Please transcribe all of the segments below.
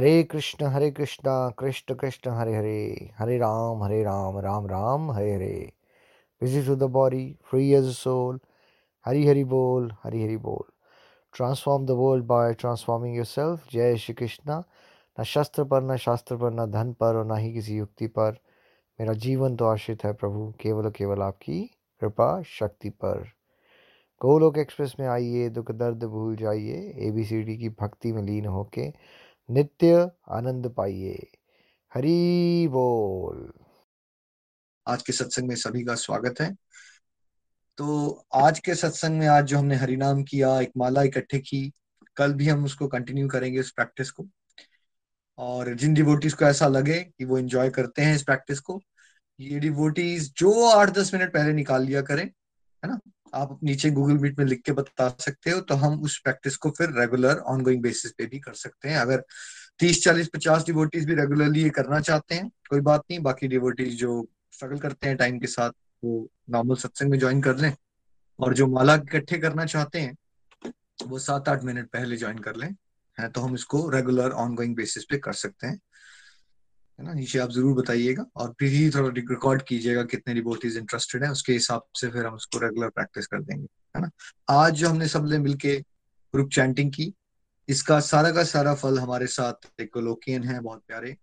Hare Krishna Hare Krishna Krishna Krishna, Hare Hare Hare Ram Hare Ram Ram Ram, Hare Hare. Busy to the body free as soul Hari Hari बोल, हरी हरि बोल। Transform the world by transforming yourself जय श्री कृष्णा। न शस्त्र पर, न शास्त्र पर, न धन पर और न ही किसी युक्ति पर। मेरा जीवन तो आश्रित है प्रभु, केवल और केवल आपकी कृपा, शक्ति पर। गोलोक एक्सप्रेस में आइए, दुख दर्द भूल जाइए। एबीसीडी की भक्ति में लीन होके नित्य आनंद पाइए। हरी बोल। आज के सत्संग में सभी का स्वागत है। तो आज के सत्संग में आज जो हमने हरिनाम किया, एक माला इकट्ठे की, कल भी हम उसको कंटिन्यू करेंगे इस प्रैक्टिस को। और जिन डिवोटीज को ऐसा लगे कि वो एंजॉय करते हैं इस प्रैक्टिस को, ये डिवोटीज जो आठ दस मिनट पहले निकाल लिया करें, है ना? आप नीचे गूगल मीट में लिख के बता सकते हो तो हम उस प्रैक्टिस को फिर रेगुलर ऑनगोइंग बेसिस पे भी कर सकते हैं। अगर तीस, चालीस, पचास डिवोटीज भी रेगुलरली ये करना चाहते हैं, कोई बात नहीं, बाकी डिवोटीज जो स्ट्रगल करते हैं टाइम के साथ, वो नॉर्मल सत्संग में ज्वाइन कर लें। और जो माला इकट्ठे करना चाहते हैं, वो सात, आठ मिनट पहले ज्वाइन कर लें। है तो हम इसको रेगुलर ऑनगोइंग बेसिस पे कर सकते हैं। है ना? नीचे आप ज़रूर बताइएगा और फिर ही थोड़ा रिकॉर्ड कीजिएगा कितने डिवोटीज इंटरेस्टेड है, उसके हिसाब से फिर हम उसको रेगुलर प्रैक्टिस कर देंगे, है ना? आज जो हमने सब मिलके ग्रुप चैंटिंग की, इसका सारा का सारा फल हमारे साथ एक लोकियन है, बहुत प्यारे,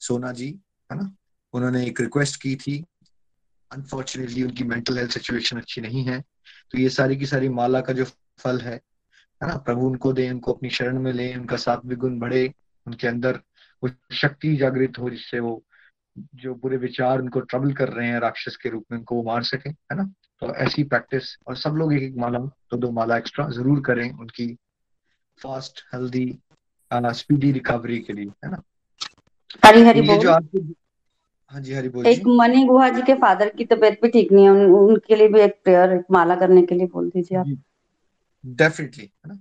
सोना जी, है ना? उन्होंने एक रिक्वेस्ट की थी। अनफॉर्चुनेटली उनकी मेंटल हेल्थ सिचुएशन अच्छी नहीं है तो ये सारी की सारी माला का जो फल है है ना? प्रभु उनको दे, उनको अपनी शरण में ले, उनका सात्विक गुण बढ़े, उनके अंदर वो शक्ति जागृत हो जिससे वो जो बुरे विचार उनको ट्रबल कर रहे हैं राक्षस के रूप में उनको वो मार सके है ना? तो ऐसी प्रैक्टिस और सब लोग एक एक माला तो दो माला एक्स्ट्रा ज़रूर करें उनकी फास्ट हेल्दी स्पीडी रिकवरी के लिए है ना? हरी हरी बोल। हाँ जी हरी बोल एक मनी गुहा जी के फादर की तबीयत भी ठीक नहीं है उन, उनके लिए भी एक प्रेयर एक माला करने के लिए बोल दीजिए आप। डेफिनेटली है ना?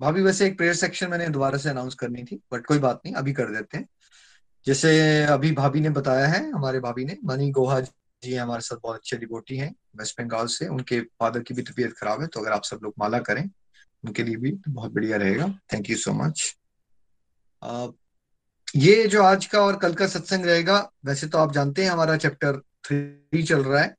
भाभी, वैसे एक प्रेयर सेक्शन मैंने दोबारा से अनाउंस करनी थी बट कोई बात नहीं, अभी कर देते हैं। जैसे अभी भाभी ने बताया है, हमारे भाभी ने, मनी गोहा जी हमारे साथ बहुत अच्छे डिबोटी हैं वेस्ट बंगाल से। उनके फादर की भी तबीयत खराब है तो अगर आप सब लोग माला करें, उनके लिए भी तो बहुत बढ़िया रहेगा। थैंक यू सो मच ये जो आज का और कल का सत्संग रहेगा, वैसे तो आप जानते हैं हमारा चैप्टर थ्री चल रहा है।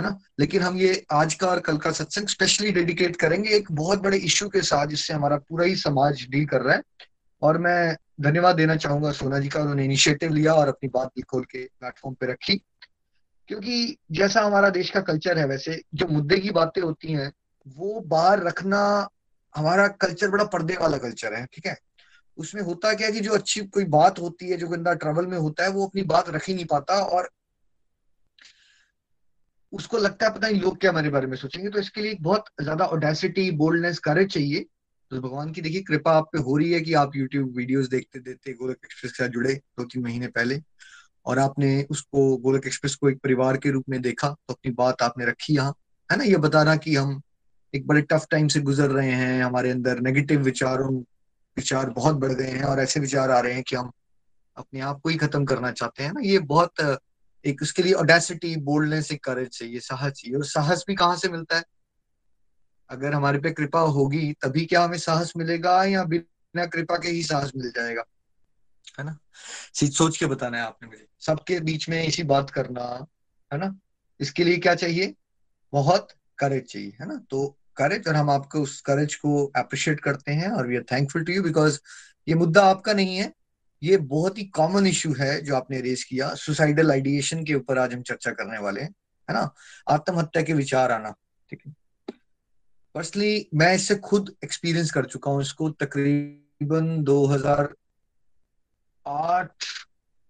है ना? लेकिन हम ये आज का और कल का सत्संग स्पेशली डेडिकेट करेंगे एक बहुत बड़े इश्यू के साथ, जिससे हमारा पूरा ही समाज डील कर रहा है। और मैं धन्यवाद देना चाहूँगा सोना जी का, उन्होंने इनिशिएटिव लिया और अपनी बात भी खोल के प्लेटफॉर्म पे रखी। क्योंकि जैसा हमारा देश का कल्चर है, वैसे जो मुद्दे की बातें होती हैं, वो बाहर रखना हमारा कल्चर बड़ा पर्दे वाला कल्चर है, ठीक है? उसमें होता क्या है कि जो अच्छी कोई बात होती है, जो बंदा ट्रेवल में होता है, वो अपनी बात रख ही नहीं पाता और उसको लगता है पता नहीं लोग क्या हमारे बारे में सोचेंगे। तो इसके लिए बहुत ज़्यादा ओडेसिटी बोल्डनेस करेज चाहिए। तो भगवान की देखिए कृपा आप पे हो रही है कि आप यूट्यूब वीडियोस देखते देखते गोलक एक्सप्रेस के साथ जुड़े दो तीन महीने पहले। और आपने उसको, गोलक एक्सप्रेस को एक परिवार के रूप में देखा तो अपनी बात आपने रखी यहाँ। है ना? ये बताना कि हम एक बड़े टफ टाइम से गुजर रहे हैं, हमारे अंदर नेगेटिव विचारों, विचार बहुत बढ़ गए हैं और ऐसे विचार आ रहे हैं कि हम अपने आप को ही खत्म करना चाहते हैं ना? ये बहुत एक उसके लिए ओडेसिटी बोल्डनेस एक करेज चाहिए, साहस चाहिए। और साहस भी कहाँ से मिलता है? अगर हमारे पे कृपा होगी, तभी क्या हमें साहस मिलेगा या बिना कृपा के ही साहस मिल जाएगा? है ना? सोच के बताना है आपने मुझे। सबके बीच में इसी बात करना, है ना? इसके लिए क्या चाहिए? बहुत करेज चाहिए, है ना? तो करेज और हम आपको उस करेज को अप्रिशिएट करते हैं, और we are thankful to you because ये मुद्दा आपका नहीं है। ये बहुत ही कॉमन इश्यू है जो आपने रेज किया। सुसाइडल आइडिएशन के ऊपर आज हम चर्चा करने वाले हैं, है ना? आत्महत्या के विचार आना, ठीक है? पर्सनली मैं इससे खुद एक्सपीरियंस कर चुका हूँ इसको तकरीबन 2008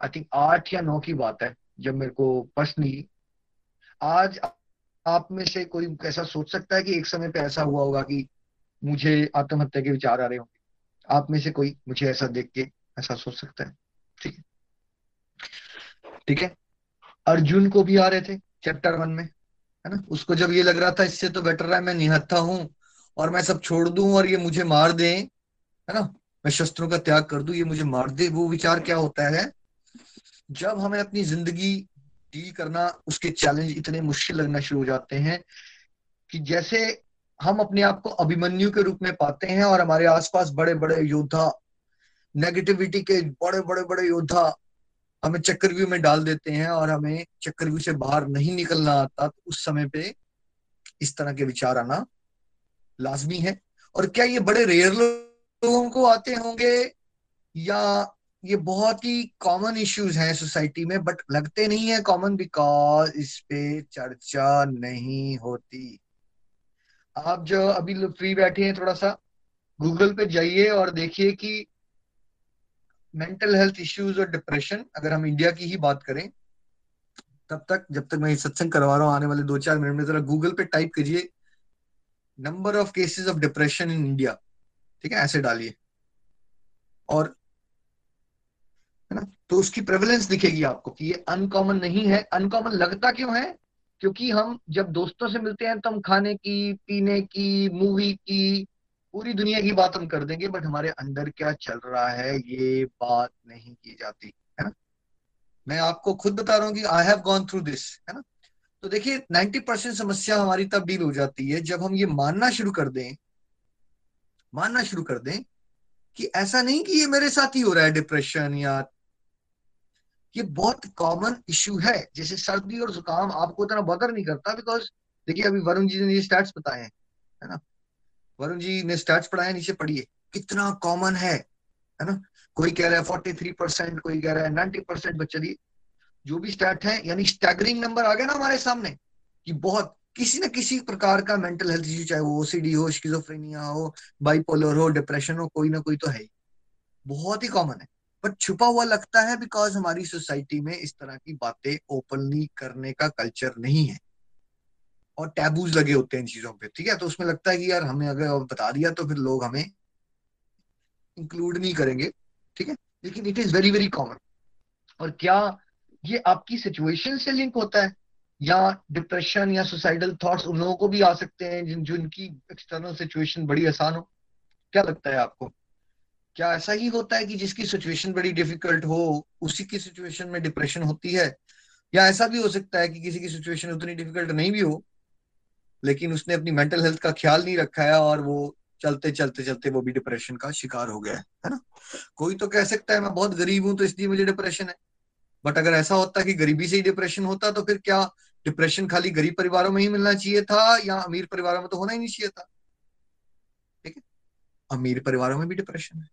आई थिंक आठ या नौ की बात है, जब मेरे को पर्सनली आज आप में से कोई ऐसा सोच सकता है कि एक समय पे ऐसा हुआ होगा कि मुझे आत्महत्या के विचार आ रहे होंगे? आप में से कोई मुझे ऐसा देख के ऐसा सोच सकता है। ठीक है। ठीक है? अर्जुन को भी आ रहे थे चैप्टर वन में, है ना? उसको जब ये लग रहा था, इससे तो बेटर है, मैं निहत्था हूँ और मैं सब छोड़ दूँ और ये मुझे मार दे, है ना? मैं शस्त्रों का त्याग कर दूँ, ये मुझे मार दे। वो विचार क्या होता है? जब हमें अपनी ज़िंदगी डील करना, उसके चैलेंज इतने मुश्किल लगना शुरू हो जाते हैं कि जैसे हम अपने आप को अभिमन्यु के रूप में पाते हैं और हमारे आसपास बड़े बड़े योद्धा नेगेटिविटी के बड़े बड़े बड़े योद्धा हमें चक्रव्यूह में डाल देते हैं और हमें चक्रव्यूह से बाहर नहीं निकलना आता तो उस समय पे इस तरह के विचार आना लाजमी है। और क्या ये बड़े रेयर लोगों को आते होंगे? या ये बहुत ही कॉमन इश्यूज़ हैं सोसाइटी में बट लगते नहीं है कॉमन बिकॉज़ इस पे चर्चा नहीं होती। आप जो अभी फ्री बैठे हैं, थोड़ा सा गूगल पे जाइए और देखिए कि मेंटल हेल्थ इश्यूज़ और डिप्रेशन अगर हम इंडिया की ही बात करें, तब तक, जब तक मैं सत्संग करवा रहा हूँ, आने वाले दो चार मिनट में, जरा गूगल पे टाइप कीजिए number of cases of depression in India ठीक है, ऐसे डालिए। और, है ना तो उसकी प्रेवलेंस दिखेगी आपको कि ये अनकॉमन नहीं है। अनकॉमन लगता क्यों है? क्योंकि हम जब दोस्तों से मिलते हैं तो हम खाने की, पीने की मूवी की पूरी दुनिया की बात हम कर देंगे बट हमारे अंदर क्या चल रहा है, ये बात नहीं की जाती, है ना? मैं आपको खुद बता रहा हूँ कि I have gone through this है ना? तो देखिए 90 परसेंट समस्या हमारी तब डील हो जाती है जब हम ये मानना शुरू कर दें, मानना शुरू कर दें कि ऐसा नहीं कि ये मेरे साथ ही हो रहा है डिप्रेशन या ये बहुत कॉमन इश्यू है। जैसे सर्दी और जुकाम आपको इतना बदर नहीं करता बिकॉज़ देखिए, अभी वरुण जी ने ये स्टैट्स बताए हैं, है ना? वरुण जी, ने स्टैट्स पढ़ाया नीचे पढ़िए। कितना कॉमन है है ना? कोई कह रहा है फोर्टी थ्री परसेंट कोई कह रहा है नाइन्टी परसेंट बच्चे चलिए। जो भी स्टैट है, यानी स्टैगरिंग नंबर आ गया ना हमारे सामने, कि बहुत किसी न किसी प्रकार का मेंटल हेल्थ इश्यू चाहे वो ओसीडी हो स्किजोफ्रेनिया हो बाइपोलर हो डिप्रेशन हो, कोई ना कोई तो है ही। बहुत ही कॉमन है। बट छुपा हुआ लगता है बिकॉज़ हमारी सोसाइटी में इस तरह की बातें ओपनली करने का कल्चर नहीं है। और टैबूज लगे होते हैं इन चीज़ों पे, ठीक है? तो उसमें लगता है कि यार हमें अगर बता दिया तो फिर लोग हमें इंक्लूड नहीं करेंगे, ठीक है? लेकिन it is very very common और क्या ये आपकी सिचुएशन से लिंक होता है? या डिप्रेशन या सुसाइडल थॉट्स उन लोगों को भी आ सकते हैं जिन, जिनकी एक्सटर्नल सिचुएशन बड़ी आसान हो? क्या लगता है आपको? क्या ऐसा ही होता है कि जिसकी सिचुएशन बड़ी डिफ़िकल्ट हो, उसी की सिचुएशन में डिप्रेशन होती है? या ऐसा भी हो सकता है कि किसी की सिचुएशन उतनी डिफ़िकल्ट नहीं भी हो लेकिन उसने अपनी मेंटल हेल्थ का ख्याल नहीं रखा है और वो चलते चलते चलते वो भी डिप्रेशन का शिकार हो गया है है ना? कोई तो कह सकता है, मैं बहुत गरीब हूँ तो इसलिए मुझे डिप्रेशन है. बट अगर ऐसा होता कि गरीबी से ही डिप्रेशन होता तो फिर क्या डिप्रेशन खाली गरीब परिवारों में ही मिलना चाहिए था या अमीर परिवारों में तो होना ही नहीं चाहिए था? ठीक है? अमीर परिवारों में भी डिप्रेशन है।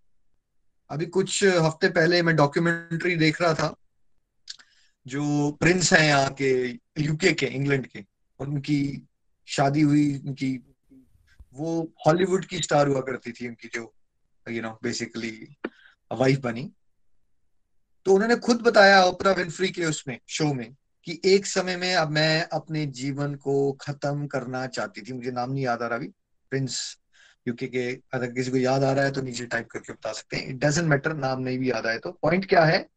अभी कुछ हफ़्ते पहले मैं डॉक्यूमेंट्री देख रहा था, जो प्रिंस हैं यहाँ के यूके के इंग्लैंड के उनकी शादी हुई उनकी, वो हॉलीवुड की स्टार हुआ करती थी उनकी जो यू नो बेसिकली वाइफ बनी। तो उन्होंने खुद बताया ओपरा विनफ्री के उसमें शो में, कि एक समय में अब मैं अपने जीवन को खत्म करना चाहती थी। मुझे नाम नहीं याद आ रहा अभी प्रिंस यूके के, अगर किसी को याद आ रहा है तो नीचे टाइप करके बता सकते हैं। इट डजेंट मैटर नाम नहीं भी याद आए तो। पॉइंट क्या है?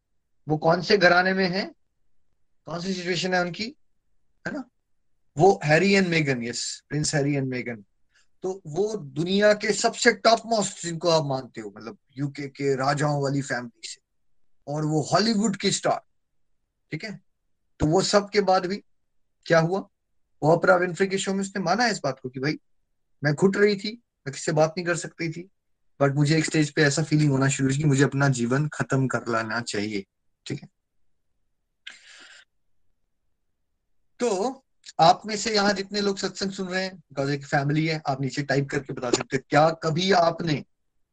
वो कौन से घराने में है? कौन सी सिचुएशन है उनकी? है ना? वो Harry and Megan, yes, Prince Harry and Megan. तो वो दुनिया के सबसे टॉप मोस्ट जिनको आप मानते हो मतलब यूके के राजाओं वाली फैमिली से, और वो हॉलीवुड की स्टार, ठीक है? तो वो सब के बाद भी क्या हुआ? वो अपरा विनफ्री के शो में उसने माना है इस बात को कि भाई, मैं घुट रही थी, मैं किससे बात नहीं कर सकती थी, बट मुझे एक स्टेज पे ऐसा फीलिंग होना शुरू कि मुझे अपना जीवन खत्म कर लाना चाहिए, ठीक है? तो आप में से यहाँ जितने लोग सत्संग सुन रहे हैं बिकॉज़ एक फैमिली है, आप नीचे टाइप करके बता सकते हैं, क्या कभी आपने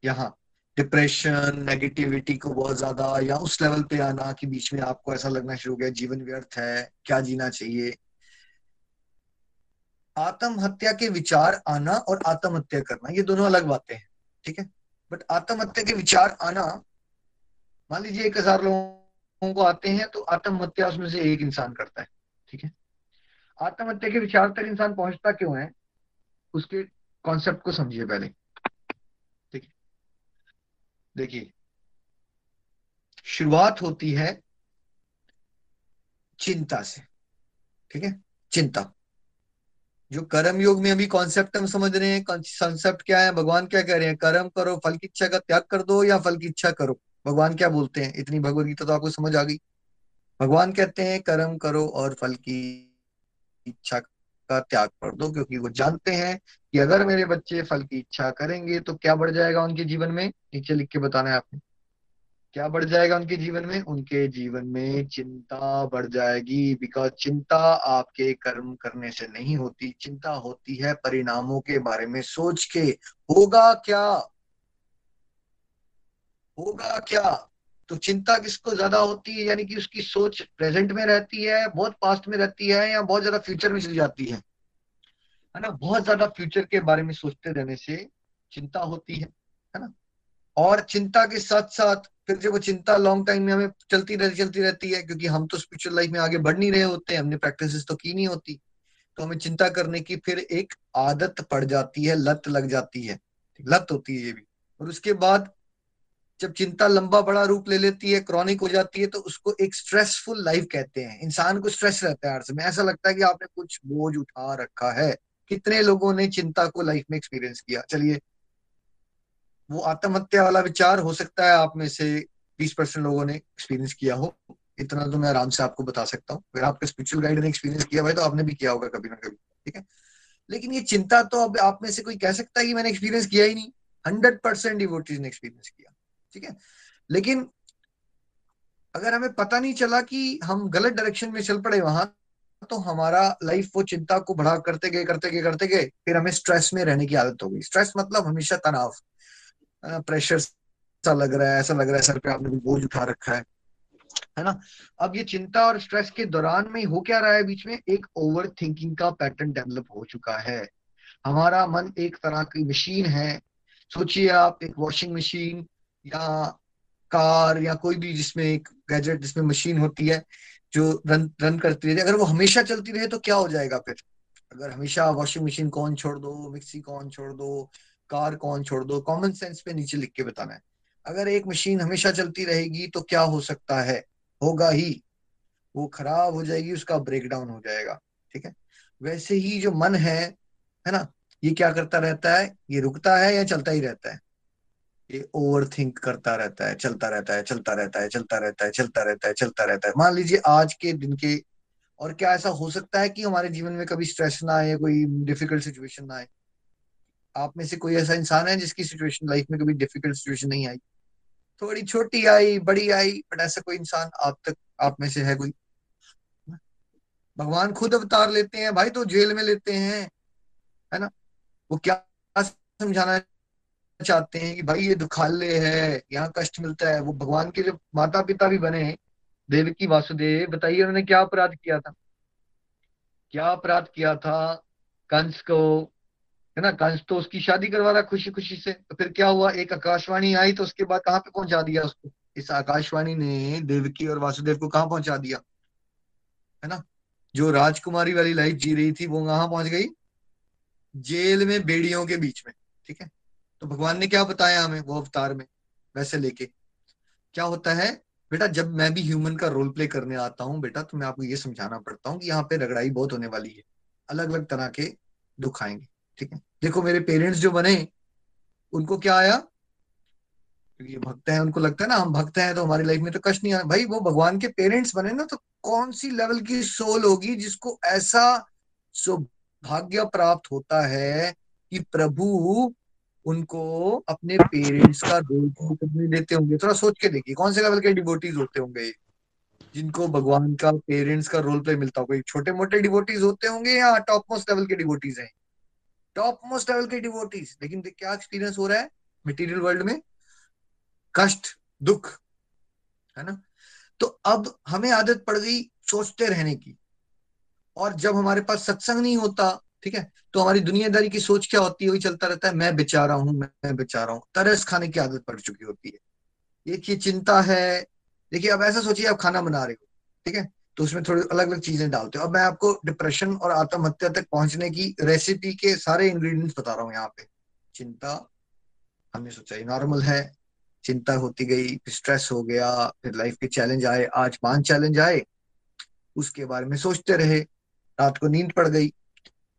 यहाँ डिप्रेशन नेगेटिविटी को बहुत ज़्यादा या उस लेवल पे आना कि बीच में आपको ऐसा लगना शुरू हो गया, जीवन व्यर्थ है, क्या जीना चाहिए? आत्महत्या के विचार आना और आत्महत्या करना, ये दोनों अलग बातें हैं, ठीक है? बट आत्महत्या के विचार आना, मान लीजिए एक हज़ार लोगों को आते हैं तो आत्महत्या उसमें से एक इंसान करता है, ठीक है? आत्महत्या के विचार तक इंसान पहुँचता क्यों है? उसके कॉन्सेप्ट को समझिए पहले। ठीक देखिए, शुरुआत होती है चिंता से। ठीक है? चिंता। जो कर्म योग में अभी कॉन्सेप्ट हम समझ रहे हैं कॉन्सेप्ट क्या है, भगवान क्या कह रहे हैं? कर्म करो, फल की इच्छा का त्याग कर दो या फल की इच्छा करो? भगवान क्या बोलते हैं? इतनी भगवत गीता तो आपको समझ आ गई। भगवान कहते हैं, कर्म करो और फल की इच्छा का त्याग कर दो, क्योंकि वो जानते हैं कि अगर मेरे बच्चे फल की इच्छा करेंगे तो क्या बढ़ जाएगा उनके जीवन में? नीचे लिख के बताना है आपने। क्या बढ़ जाएगा उनके जीवन में? उनके जीवन में चिंता बढ़ जाएगी बिकॉज़ चिंता आपके कर्म करने से नहीं होती। चिंता होती है परिणामों के बारे में सोच के। होगा क्या? होगा क्या? तो चिंता किसको ज़्यादा होती है? यानी कि उसकी सोच प्रेजेंट में रहती है, बहुत पास्ट में रहती है या बहुत ज़्यादा फ्यूचर में चली जाती है? है ना? बहुत ज़्यादा फ्यूचर के बारे में सोचते रहने से चिंता होती है है ना? और चिंता के साथ साथ फिर जब वो चिंता लॉन्ग टाइम में हमें चलती रहती चलती रहती है, क्योंकि हम तो स्पिरिचुअल लाइफ में आगे बढ़ नहीं रहे होते, हमने प्रैक्टिस तो की नहीं होती तो हमें चिंता करने की फिर एक आदत पड़ जाती है, लत लग जाती है, लत होती है ये भी। और उसके बाद जब चिंता लंबा बड़ा रूप ले लेती है, क्रॉनिक हो जाती है तो उसको एक स्ट्रेसफुल लाइफ कहते हैं। इंसान को स्ट्रेस रहता है हर समय। ऐसा लगता है कि आपने कुछ बोझ उठा रखा है। कितने लोगों ने चिंता को लाइफ में एक्सपीरियंस किया? चलिए, वो आत्महत्या वाला विचार हो सकता है, आप में से बीस परसेंट लोगों ने एक्सपीरियंस किया हो। इतना तो मैं आराम से आपको बता सकता हूँ। अगर आपके स्पिरिचुअल गाइड ने एक्सपीरियंस किया भाई तो आपने भी किया होगा कभी ना कभी, ठीक है? लेकिन ये चिंता तो अब आप में से कोई कह सकता है कि मैंने एक्सपीरियंस किया ही नहीं। हंड्रेड परसेंट डिवोटीज ने एक्सपीरियंस किया। ठीक है? लेकिन अगर हमें पता नहीं चला कि हम गलत डायरेक्शन में चल पड़े वहाँ तो हमारा लाइफ वो चिंता को बढ़ा करते गए करते गए करते गए, फिर हमें स्ट्रेस में रहने की आदत हो गई। स्ट्रेस मतलब हमेशा तनाव। प्रेशर सा लग रहा है, ऐसा लग रहा है सर पे आपने बोझ उठा रखा है। है ना? अब ये चिंता और स्ट्रेस के दौरान में हो क्या रहा है बीच में? एक ओवर थिंकिंग का पैटर्न डेवलप हो चुका है। हमारा मन एक तरह की मशीन है। सोचिए आप, एक वॉशिंग मशीन या कार या कोई भी जिसमें एक गैजेट जिसमें मशीन होती है, जो रन रन करती रहती है अगर वो हमेशा चलती रहे तो क्या हो जाएगा फिर? अगर हमेशा वॉशिंग मशीन कौन छोड़ दो मिक्सी कौन छोड़ दो कार कौन छोड़ दो कॉमन सेंस पे नीचे लिख के बताना है। अगर एक मशीन हमेशा चलती रहेगी तो क्या हो सकता है? होगा ही। वो खराब हो जाएगी, उसका ब्रेक डाउन हो जाएगा। ठीक है? वैसे ही जो मन है है ना, ये क्या करता रहता है? ये रुकता है या चलता ही रहता है? ये ओवर थिंक करता रहता है, चलता रहता है, चलता रहता है, चलता रहता है, चलता रहता है, चलता रहता है। मान लीजिए आज के दिन के, और क्या ऐसा हो सकता है कि हमारे जीवन में कभी स्ट्रेस ना आए कोई डिफ़िकल्ट सिचुएशन ना आए? आप में से कोई ऐसा इंसान है जिसकी सिचुएशन लाइफ में कभी डिफ़िकल्ट सिचुएशन नहीं आई? थोड़ी छोटी आई, बड़ी आई बट ऐसा कोई इंसान आप तक, आप में से है कोई? भगवान खुद अवतार लेते हैं, भाई तो जेल में लेते हैं, है ना? वो क्या समझाना चाहते हैं कि भाई ये दुखाले है, यहाँ कष्ट मिलता है, वो भगवान के जो माता पिता भी बने देवकी वासुदेव, बताइए उन्होंने क्या अपराध किया था? क्या अपराध किया था? कंस को, है ना, कंस तो उसकी शादी करवा रहा खुशी खुशी से तो फिर क्या हुआ? एक आकाशवाणी आई तो उसके बाद कहाँ पे पहुँचा दिया उसको? इस आकाशवाणी ने देवकी और वासुदेव को कहाँ पहुँचा दिया? है ना? जो राजकुमारी वाली लाइफ जी रही थी, वो कहाँ पहुँच गई? जेल में बेड़ियों के बीच में, ठीक है? तो भगवान ने क्या बताया हमें वो अवतार में, वैसे लेके? क्या होता है? बेटा, जब मैं भी ह्यूमन का रोल प्ले करने आता हूँ बेटा तो मैं आपको ये समझाना पड़ता हूँ कि यहाँ पे रगड़ाई बहुत होने वाली है। अलग अलग तरह के दुख आएँगे, ठीक है? देखो, मेरे पेरेंट्स जो बने, उनको क्या आया? क्योंकि भक्त हैं, उनको लगता है ना, हम भक्त हैं तो हमारी लाइफ में तो कष्ट नहीं आया। भाई, वो भगवान के पेरेंट्स बने ना तो कौन सी लेवल की सोल होगी जिसको ऐसा सौभाग्य प्राप्त होता है कि प्रभु उनको अपने पेरेंट्स का रोल करने देते होंगे। थोड़ा सोच के देखिए, कौन से लेवल के डिवोटीज होते होंगे जिनको भगवान का पेरेंट्स का रोल प्ले मिलता होगा। छोटे मोटे डिवोटीज होते होंगे या टॉप मोस्ट लेवल के डिवोटीज हैं? टॉप मोस्ट लेवल के डिवोटीज लेकिन क्या एक्सपीरियंस हो रहा है मटेरियल वर्ल्ड में? कष्ट, दुख, है ना? तो अब हमें आदत पड़ गई सोचते रहने की। और जब हमारे पास सत्संग नहीं होता ठीक है? तो हमारी दुनियादारी की सोच क्या होती है? वही चलता रहता है। मैं बेचारा हूँ, मैं बेचारा हूँ। तरस खाने की आदत पड़ चुकी होती है। ये चिंता है। देखिए अब ऐसा सोचिए, आप खाना बना रहे हो, ठीक है? तो उसमें थोड़ी अलग अलग चीज़ें डालते हो। अब मैं आपको डिप्रेशन और आत्महत्या तक पहुँचने की रेसिपी के सारे इंग्रेडिएंट्स बता रहा हूँ यहाँ पे। चिंता, हमने सोचा नॉर्मल है। चिंता होती गई, फिर स्ट्रेस हो गया, फिर लाइफ के चैलेंज आए, आज पाँच चैलेंज आए। उसके बारे में सोचते रहे। रात को नींद पड़ गई।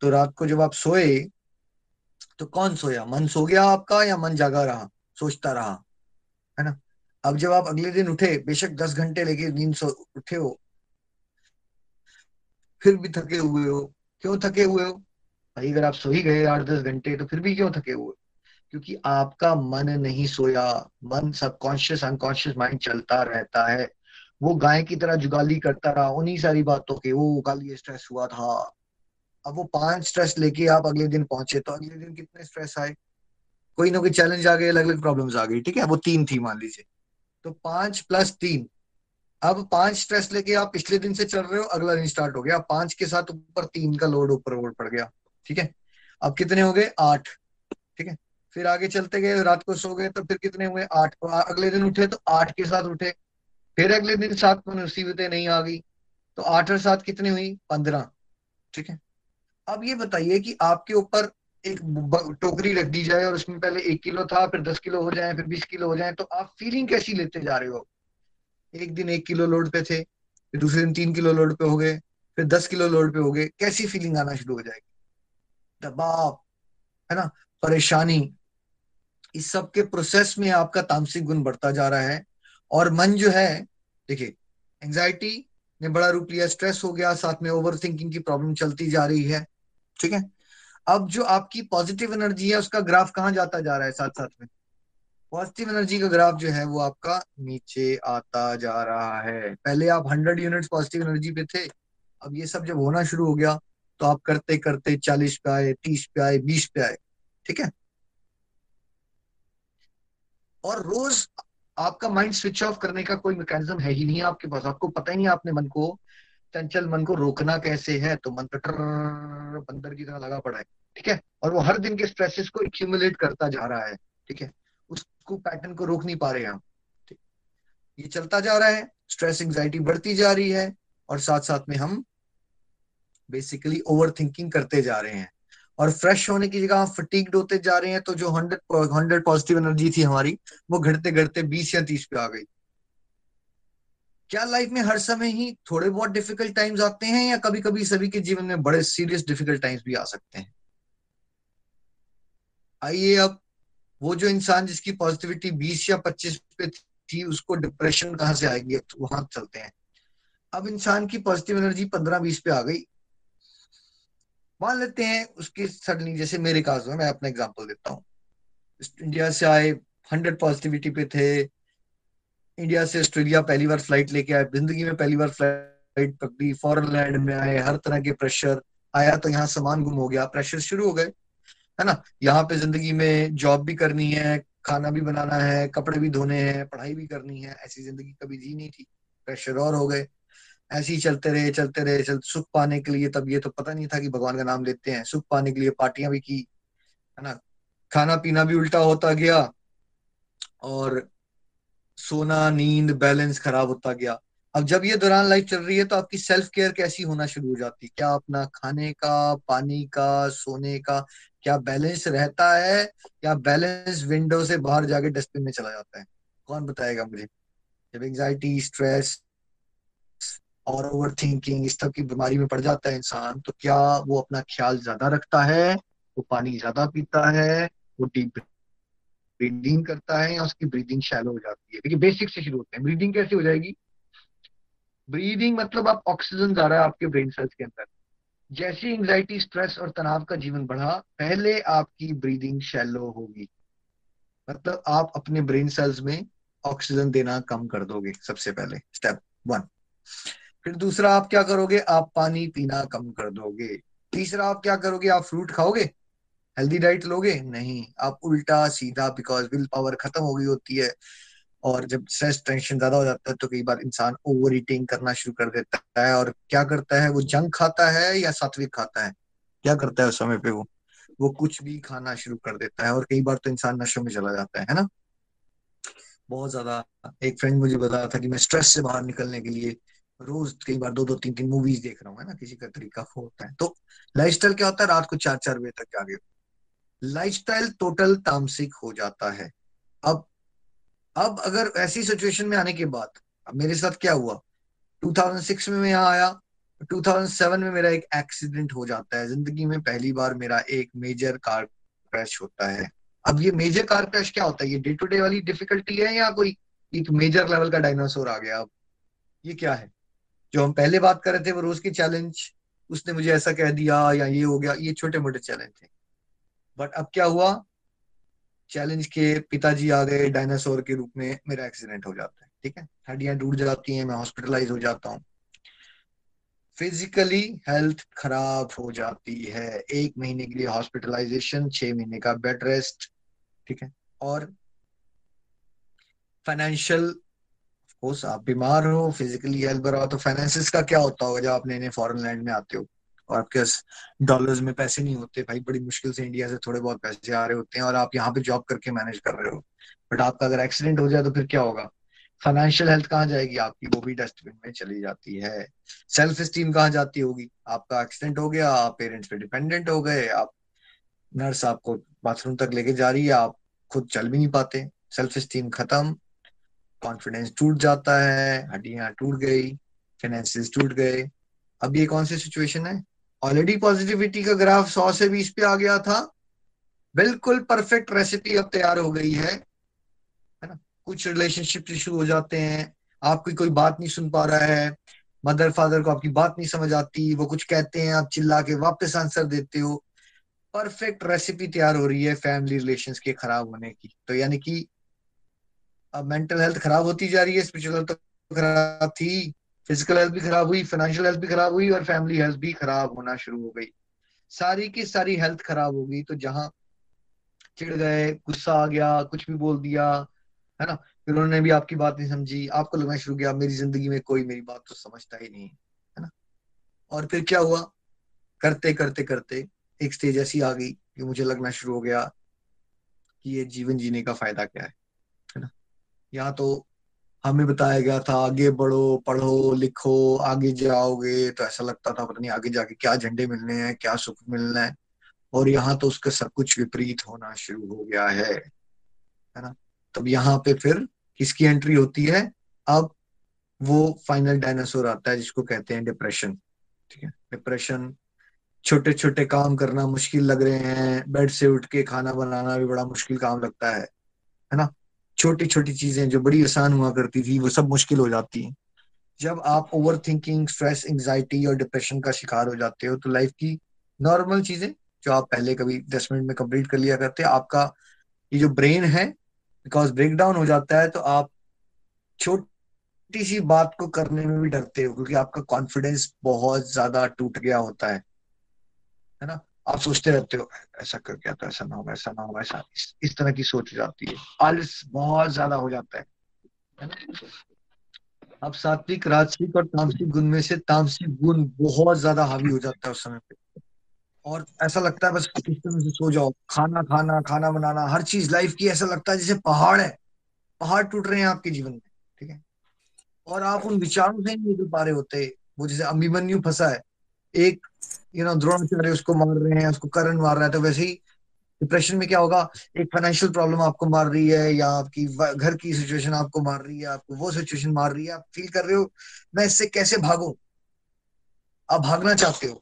तो रात को जब आप सोए तो कौन सोया? मन सो गया आपका या मन जागा रहा? सोचता रहा, है ना? अब जब आप अगले दिन उठे, बेशक दस घंटे लेके नींद सो, उठे हो, फिर भी थके हुए हो। क्यों थके हुए हो? भाई, अगर आप सो ही गए आठ दस घंटे तो फिर भी क्यों थके हुए क्योंकि आपका मन नहीं सोया। मन सबकॉन्शियस, अनकॉन्शियस माइंड चलता रहता है। वो गाय की तरह जुगाली करता रहा। उन्हीं सारी बातों के वो कल ये स्ट्रेस हुआ था। अब वो पाँच स्ट्रेस लेके आप अगले दिन पहुँचे तो अगले दिन कितने स्ट्रेस आए? कोई ना कोई चैलेंज आ गए अलग अलग प्रॉब्लम आ गई, ठीक है? वो तीन थी, मान लीजिए। तो पाँच प्लस तीन। अब पाँच स्ट्रेस लेके आप पिछले दिन से चल रहे हो, अगला दिन स्टार्ट हो गया। पाँच के साथ ऊपर तीन का लोड ऊपर लोड पड़ गया, ठीक है? अब कितने हो गए? आठ, ठीक है? फिर आगे चलते गए, रात को सो गए तो फिर कितने हुए? आठ। अगले दिन उठे तो आठ के साथ उठे। फिर अगले दिन सात मुसीबतें नहीं आ गई तो आठ और सात कितनी हुई? पंद्रह, ठीक है? अब ये बताइए कि आपके ऊपर एक टोकरी रख दी जाए और उसमें पहले एक किलो था, फिर दस किलो हो जाए, फिर बीस किलो हो जाए तो आप फीलिंग कैसी लेते जा रहे हो? एक दिन एक किलो लोड पे थे, फिर दूसरे दिन तीन किलो लोड पे हो गए, फिर दस किलो लोड पे हो गए, कैसी फीलिंग आना शुरू हो जाएगी? दबाव, है ना? परेशानी, इस सब के प्रोसेस में आपका तामसिक गुण बढ़ता जा रहा है और मन जो है, देखिए एंजाइटी ने बड़ा रूप लिया स्ट्रेस हो गया, साथ में ओवर थिंकिंग की प्रॉब्लम चलती जा रही है। ठीक है? अब जो आपकी पॉजिटिव एनर्जी है, उसका ग्राफ कहाँ जाता जा रहा है साथ साथ में? पॉजिटिव एनर्जी का ग्राफ जो है, वो आपका नीचे आता जा रहा है। पहले आप हंड्रेड यूनिट्स पॉजिटिव एनर्जी पे थे, अब ये सब जब होना शुरू हो गया तो आप करते करते चालीस पे आए, तीस पे आए, बीस पे आए, ठीक है? और रोज आपका माइंड स्विच ऑफ़ करने का कोई मैकेनिज्म है ही नहीं आपके पास। आपको पता ही नहीं, आपने मन को चंचल मन को रोकना कैसे है? तो मन बंदर की तरह लगा पड़ा है, ठीक है? और वो हर दिन के स्ट्रेसेस को एक्यूमुलेट करता जा रहा है, ठीक है? उसको पैटर्न को रोक नहीं पा रहे हम ये चलता जा रहा है स्ट्रेस एंग्जाइटी बढ़ती जा रही है, और साथ साथ में हम बेसिकली ओवर थिंकिंग करते जा रहे हैं। और फ्रेश होने की जगह फटीक्ड होते जा रहे हैं तो जो हंड्रेड हंड्रेड पॉजिटिव एनर्जी थी हमारी, वो घटते घटते बीस या तीस पे आ गई। क्या लाइफ में हर समय ही थोड़े बहुत डिफ़िकल्ट टाइम्स आते हैं या कभी कभी सभी के जीवन में बड़े सीरियस डिफ़िकल्ट टाइम्स भी आ सकते हैं? आइए अब वो जो इंसान जिसकी पॉजिटिविटी 20 या 25 पे थी, उसको डिप्रेशन कहाँ से आएगी? तो वहाँ चलते हैं। अब इंसान की पॉजिटिव एनर्जी 15-20 पे आ गई। मान लेते हैं उसके सडनली जैसे मेरे काज में, मैं अपना एग्जांपल देता हूँ। इंडिया से आए हंड्रेड पॉजिटिविटी पे थे इंडिया से ऑस्ट्रेलिया पहली बार फ़्लाइट लेके आए। ज़िंदगी में पहली बार फ़्लाइट पकड़ी। फॉरन लैंड में आए, हर तरह के प्रेशर आया तो यहाँ सामान गुम हो गया। प्रेशर शुरू हो गए, है ना? यहाँ पे ज़िंदगी में जॉब भी करनी है, खाना भी बनाना है, कपड़े भी धोने हैं, पढ़ाई भी करनी है। ऐसी ज़िंदगी कभी जी नहीं थी। प्रेशर और हो गए। ऐसे ही चलते रहे चलते रहे, चल सुख पाने के लिए तब ये तो पता नहीं था कि भगवान का नाम लेते हैं। सुख पाने के लिए पार्टियाँ भी की, है ना? खाना पीना भी उल्टा होता गया और सोना, नींद बैलेंस खराब होता गया। अब जब ये दौरान लाइफ चल रही है तो आपकी सेल्फ केयर कैसी होना शुरू हो जाती है? क्या अपना खाने का, पानी का, सोने का, क्या बैलेंस रहता है, या बैलेंस विंडो से बाहर जाके डस्टबिन में चला जाता है? कौन बताएगा मुझे? जब एंजाइटी स्ट्रेस और ओवर थिंकिंग इस तरह की बीमारी में पड़ जाता है इंसान तो क्या वो अपना ख्याल ज़्यादा रखता है? वो पानी ज़्यादा पीता है? वो डीप ब्रीदिंग करता है या उसकी ब्रीदिंग शैलो हो जाती है? देखिए बेसिक से शुरू होते हैं। ब्रीदिंग कैसे हो जाएगी? ब्रीदिंग मतलब आप ऑक्सीजन जा रहा है आपके ब्रेन सेल्स के अंदर। जैसी एंजाइटी स्ट्रेस और तनाव का जीवन बढ़ा, पहले आपकी ब्रीदिंग शैलो होगी। मतलब आप अपने ब्रेन सेल्स में ऑक्सीजन देना कम कर दोगे सबसे पहले। स्टेप वन फिर दूसरा, आप क्या करोगे? आप पानी पीना कम कर दोगे। तीसरा, आप क्या करोगे? आप फ्रूट खाओगे? हेल्दी डाइट लोगे? नहीं। आप उल्टा सीधा बिकॉज़ विल पावर खत्म हो गई होती है और जब स्ट्रेस टेंशन ज़्यादा हो जाता है तो कई बार इंसान ओवर ईटिंग करना शुरू कर देता है और क्या करता है? वो जंक खाता है या सात्विक खाता है? क्या करता है उस समय पे वो? वो कुछ भी खाना शुरू कर देता है और कई बार तो इंसान नशों में चला जाता है ना? बहुत ज़्यादा। एक फ्रेंड मुझे बताया था कि मैं स्ट्रेस से बाहर निकलने के लिए रोज कई बार दो दो तीन तीन मूवीज़ देख रहा हूँ ना? किसी का तरीका होता है। तो लाइफस्टाइल क्या होता है? रात को चार चार बजे तक जागे। लाइफस्टाइल टोटल तामसिक हो जाता है। अब अब अगर ऐसी सिचुएशन में आने के बाद, अब मेरे साथ क्या हुआ? 2006 में मैं यहाँ आया 2007 में मेरा एक एक्सीडेंट हो जाता है। ज़िंदगी में पहली बार मेरा एक मेजर कार क्रैश होता है। अब ये मेजर कार क्रैश क्या होता है? ये डे टू डे वाली डिफिकल्टी है या कोई एक मेजर लेवल का डायनासोर आ गया? अब ये क्या है? जो हम पहले बात कर रहे थे, वो रोज की चैलेंज उसने मुझे ऐसा कह दिया या ये हो गया, ये छोटे मोटे चैलेंज थे बट अब क्या हुआ? चैलेंज के पिताजी आ गए डायनासोर के रूप में, मेरा एक्सीडेंट हो जाता है, ठीक है? हड्डियाँ टूट जाती हैं, मैं हॉस्पिटलाइज हो जाता हूँ। फिजिकली हेल्थ खराब हो जाती है। एक महीने के लिए हॉस्पिटलाइजेशन छह महीने का बेड रेस्ट ठीक है? और फाइनेंशियल आप बीमार हो फिजिकली हेल्थ बराबर तो फाइनेंसिस का क्या होता होगा जब आप नए नए फॉरेन लैंड में आते हो? और आपके पास डॉलर्स में पैसे नहीं होते भाई, बड़ी मुश्किल से इंडिया से थोड़े बहुत पैसे आ रहे होते हैं और आप यहाँ पे जॉब करके मैनेज कर रहे हो। बट आपका अगर एक्सीडेंट हो जाए तो फिर क्या होगा? फाइनेंशियल हेल्थ कहाँ जाएगी आपकी? वो भी डस्टबिन में चली जाती है। सेल्फ स्टीम कहाँ जाती होगी? आपका एक्सीडेंट हो गया, आप पेरेंट्स पे डिपेंडेंट हो गए, आप नर्स आपको बाथरूम तक लेके जा रही है, आप खुद चल भी नहीं पाते। सेल्फ स्टीम खत्म कॉन्फिडेंस टूट जाता है, हड्डियाँ टूट गई फाइनेंसिस टूट गए। अब ये कौन सी सिचुएशन है? ऑलरेडी पॉजिटिविटी का ग्राफ सौ से बीस पे आ गया था। बिल्कुल परफेक्ट रेसिपी अब तैयार हो गई है। है ना? कुछ रिलेशनशिप इशू हो जाते हैं। आपकी कोई बात नहीं सुन पा रहा है। मदर फादर को आपकी बात नहीं समझ आती। वो कुछ कहते हैं, आप चिल्ला के वापस आंसर देते हो। परफेक्ट रेसिपी तैयार हो रही है फैमिली रिलेशंस के खराब होने की। तो यानी कि अब मेंटल हेल्थ खराब होती जा रही है स्पिरिचुअल तो खराब थी। फ़िज़िकल हेल्थ भी खराब हुई फाइनेंशियल हेल्थ भी खराब हुई और फैमिली हेल्थ भी खराब होना शुरू हो गई। सारी की सारी हेल्थ खराब हो गई तो जहाँ चिढ़ गए, गुस्सा आ गया, कुछ भी बोल दिया, है ना? फिर उन्होंने भी आपकी बात नहीं समझी, आपको लगना शुरू किया, मेरी ज़िंदगी में कोई मेरी बात तो समझता ही नहीं, है ना? और फिर क्या हुआ? करते करते करते एक स्टेज ऐसी आ गई कि मुझे लगना शुरू हो गया कि ये जीवन जीने का फ़ायदा क्या है है ना? यहाँ तो हमें बताया गया था, आगे बढ़ो, पढ़ो, लिखो, आगे जाओगे तो ऐसा लगता था पता नहीं आगे जाके क्या झंडे मिलने हैं, क्या सुख मिलना है। और यहाँ तो उसका सब कुछ विपरीत होना शुरू हो गया है है ना? तब यहाँ पे फिर किसकी एंट्री होती है? अब वो फाइनल डायनासोर आता है, जिसको कहते हैं डिप्रेशन ठीक है? डिप्रेशन छोटे छोटे काम करना मुश्किल लग रहे हैं बेड से उठ के खाना बनाना भी बड़ा मुश्किल काम लगता है है ना? छोटी छोटी चीज़ें जो बड़ी आसान हुआ करती थी, वो सब मुश्किल हो जाती हैं। जब आप ओवर थिंकिंग स्ट्रेस एंग्जाइटी और डिप्रेशन का शिकार हो जाते हो तो लाइफ की नॉर्मल चीज़ें, जो आप पहले कभी दस मिनट में कंप्लीट कर लिया करते, आपका ये जो ब्रेन है बिकॉज़ ब्रेक डाउन हो जाता है तो आप छोटी सी बात को करने में भी डरते हो, क्योंकि आपका कॉन्फिडेंस बहुत ज़्यादा टूट गया होता है। है ना? आप सोचते रहते हो ऐसा कर गया तो ऐसा ना होगा ऐसा ना होगा ऐसा। इस, इस तरह की सोच जाती है। आलस बहुत ज़्यादा हो जाता है। अब सात्विक राजसिक और तामसिक गुण में से तामसिक गुण बहुत ज़्यादा हावी हो जाता है उस समय पे। और ऐसा लगता है बस किस तरह से सो जाओ। खाना खाना खाना बनाना हर चीज़ लाइफ की ऐसा लगता है जैसे पहाड़ है। पहाड़ टूट रहे हैं आपके जीवन में ठीक है? और आप उन विचारों से नहीं निकल पा रहे होते। वो जैसे अभिमन्यु फंसा है। एक यू नो द्रोणाचार्य उसको मार रहे हैं, उसको करण मार रहा है तो वैसे ही डिप्रेशन में क्या होगा? एक फाइनेंशियल प्रॉब्लम आपको मार रही है, या आपकी घर की सिचुएशन आपको मार रही है, आपको वो सिचुएशन मार रही है, आप फील कर रहे हो, मैं इससे कैसे भागू? आप भागना चाहते हो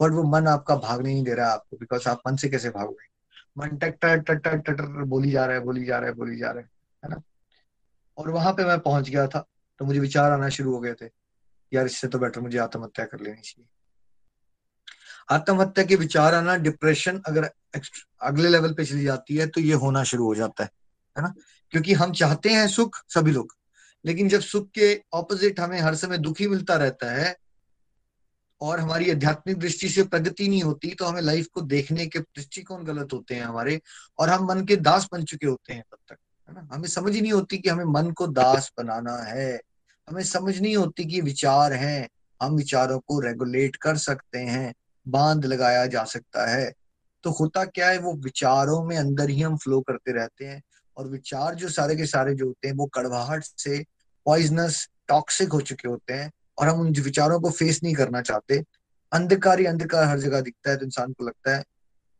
बट वो मन आपका भागने नहीं दे रहा है आपको बिकॉज़ आप मन से कैसे भागोगे? मन टट टट टट बोली जा रहा है, बोली जा रहा है, बोली जा रहा है है ना? और वहाँ पे मैं पहुँच गया था तो मुझे विचार आना शुरू हो गए थे, यार, इससे तो बेटर मुझे आत्महत्या कर लेनी चाहिए। आत्महत्या के विचार आना डिप्रेशन अगर अगले लेवल पे चली जाती है तो ये होना शुरू हो जाता है है ना? क्योंकि हम चाहते हैं सुख, सभी लोग। लेकिन जब सुख के ऑपोजिट हमें हर समय दुखी मिलता रहता है, और हमारी आध्यात्मिक दृष्टि से प्रगति नहीं होती तो हमें लाइफ को देखने के दृष्टिकोण गलत होते हैं हमारे, और हम मन के दास बन चुके होते हैं तब तक, है ना? हमें समझ ही नहीं होती कि हमें मन को दास बनाना है। हमें समझ नहीं होती कि विचार हैं, हम विचारों को रेगुलेट कर सकते हैं। बाँध लगाया जा सकता है। तो होता क्या है, वो विचारों में अंदर ही हम फ्लो करते रहते हैं और विचार जो सारे के सारे जो होते हैं, वो कड़वाहट से पॉइजनस टॉक्सिक हो चुके होते हैं और हम उन विचारों को फेस नहीं करना चाहते। अंधकार ही अंधकार हर जगह दिखता है तो इंसान को लगता है,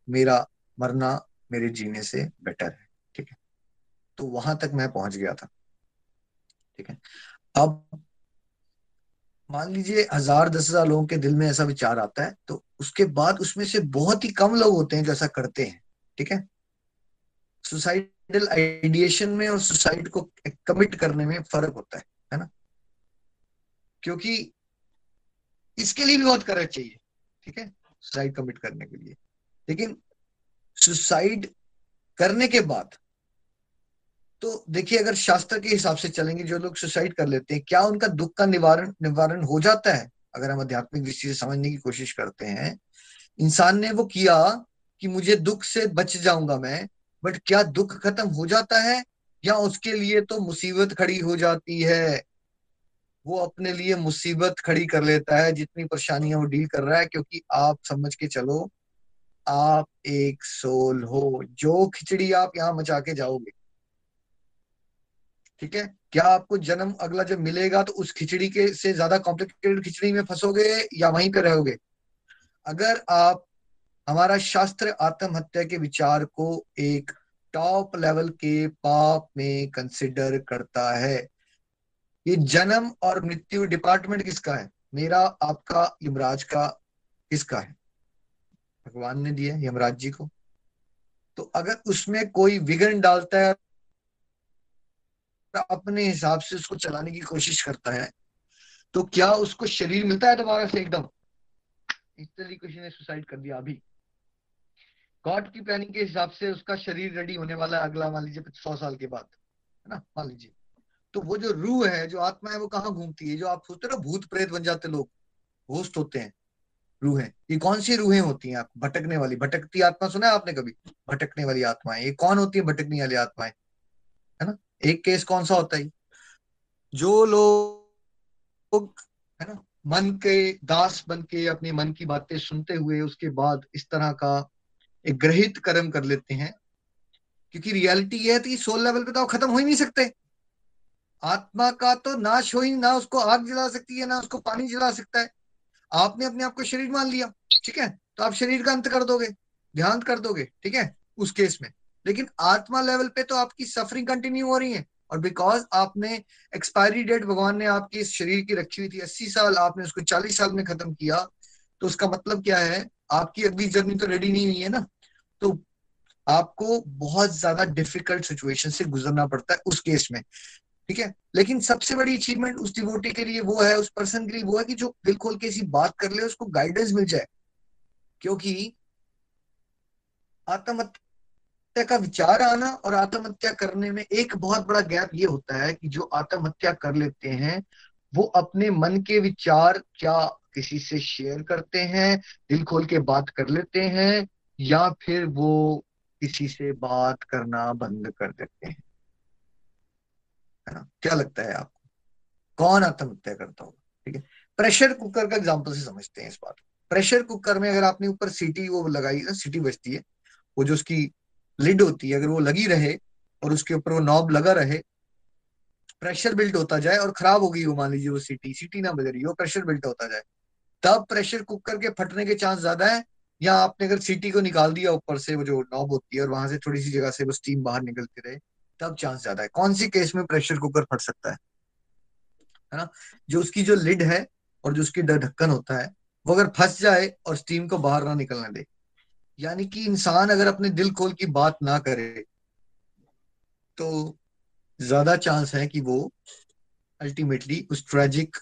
मेरा मरना मेरे जीने से बेटर है। ठीक है? तो वहाँ तक मैं पहुँच गया था। ठीक है? अब मान लीजिए हज़ार दस हज़ार लोगों के दिल में ऐसा विचार आता है तो उसके बाद उसमें से बहुत ही कम लोग होते हैं जो ऐसा करते हैं, ठीक है? सुसाइडल आइडिएशन में और सुसाइड को कमिट करने में फ़र्क होता है है ना? क्योंकि इसके लिए भी बहुत करेज चाहिए, ठीक है? सुसाइड कमिट करने के लिए। लेकिन सुसाइड करने के बाद तो देखिए अगर शास्त्र के हिसाब से चलेंगे, जो लोग सुसाइड कर लेते हैं, क्या उनका दुख का निवारण निवारण हो जाता है? अगर हम आध्यात्मिक दृष्टि से समझने की कोशिश करते हैं, इंसान ने वो किया कि मुझे दुख से बच जाऊँगा मैं बट क्या दुख खत्म हो जाता है? या उसके लिए तो मुसीबत खड़ी हो जाती है? वो अपने लिए मुसीबत खड़ी कर लेता है, जितनी परेशानियाँ वो डील कर रहा है, क्योंकि आप समझ के चलो, आप एक सोल हो। जो खिचड़ी आप यहाँ मचा के जाओगे ठीक है? क्या आपको जन्म अगला जब मिलेगा तो उस खिचड़ी के से ज़्यादा कॉम्प्लिकेटेड खिचड़ी में फंसोगे या वहीं पे रहोगे? अगर आप, हमारा शास्त्र आत्महत्या के विचार को एक टॉप लेवल के पाप में कंसिडर करता है। ये जन्म और मृत्यु डिपार्टमेंट किसका है? मेरा, आपका, यमराज का किसका है? भगवान ने दिया यमराज जी को। तो अगर उसमें कोई विघन डालता है अपने हिसाब से उसको चलाने की कोशिश करता है तो क्या उसको शरीर मिलता है दोबारा से एकदम? इस तरीके ने सुसाइड कर दिया अभी। गॉड की प्लानिंग के हिसाब से उसका शरीर रेडी होने वाला है अगला, मान लीजिए सौ साल के बाद, है ना? मान लीजिए। तो वो जो रूह है, जो आत्मा है, वो कहाँ घूमती है? जो आप सोचते हो भूत प्रेत बन जाते लोग, होस्ट होते हैं, रूहें। ये कौन सी रूहें होती हैं आप? भटकने वाली, भटकती आत्मा, सुना है आपने कभी? भटकने वाली आत्माएँ। ये कौन होती है भटकने वाली आत्माएँ? है ना? एक केस कौन सा होता है? जो लोग, है ना, मन के, दास बन के अपने मन की बातें सुनते हुए उसके बाद इस तरह का एक ग्रहित कर्म कर लेते हैं, क्योंकि रियलिटी यह है कि सोल लेवल पे तो खत्म हो ही नहीं सकते। आत्मा का तो नाश हो ही, ना उसको आग जला सकती है, ना उसको पानी जला सकता है। आपने अपने आप को शरीर मान लिया, ठीक है? तो आप शरीर का अंत कर दोगे, ध्यान कर दोगे, ठीक है? उस केस में। लेकिन आत्मा लेवल पे तो आपकी सफरिंग कंटिन्यू हो रही है। और बिकॉज़ आपने एक्सपायरी डेट भगवान ने आपकी इस शरीर की रखी हुई थी, अस्सी साल आपने उसको चालीस साल में खत्म किया तो उसका मतलब क्या है? आपकी अगली जर्नी तो रेडी नहीं हुई है ना। तो आपको बहुत ज़्यादा डिफ़िकल्ट सिचुएशन से गुजरना पड़ता है उस केस में, ठीक है? लेकिन सबसे बड़ी अचीवमेंट उस डिवोटी के लिए वो है, उस पर्सन के लिए वो है कि जो दिल खोल के बात कर ले, उसको गाइडेंस मिल जाए। क्योंकि आत्महत्या आत्महत्या का विचार आना और आत्महत्या करने में एक बहुत बड़ा गैप ये होता है कि जो आत्महत्या कर लेते हैं, वो अपने मन के विचार क्या किसी से शेयर करते हैं, दिल खोल के बात कर लेते हैं, या फिर वो किसी से बात करना बंद कर देते हैं? क्या लगता है आपको? कौन आत्महत्या करता होगा? ठीक है। प्रेशर कुकर का एग्ज़ाम्पल से समझते हैं इस बात प्रेशर कुकर में अगर आपने ऊपर सीटी वो लगाई सीटी बजती है, वो जो उसकी लिड होती है, अगर वो लगी रहे और उसके ऊपर वो नॉब लगा रहे प्रेशर बिल्ट होता जाए और खराब हो गई वो मान लीजिए वो सीटी सीटी ना बज रही हो प्रेशर बिल्ट होता जाए। तब प्रेशर कुकर के फटने के चांस ज़्यादा है, या आपने अगर सीटी को निकाल दिया ऊपर से वो जो नॉब होती है और वहाँ से थोड़ी सी जगह से वो स्टीम बाहर निकलती रहे, तब चांस ज़्यादा है। कौन सी केस में प्रेशर कुकर फट सकता है? है ना? जो उसकी जो लिड है और जो उसकी ढक्कन होता है, वो अगर फंस जाए और स्टीम को बाहर ना निकलने दे यानी कि इंसान अगर अपने दिल खोल की बात ना करे तो ज़्यादा चांस है कि वो अल्टीमेटली उस ट्रेजिक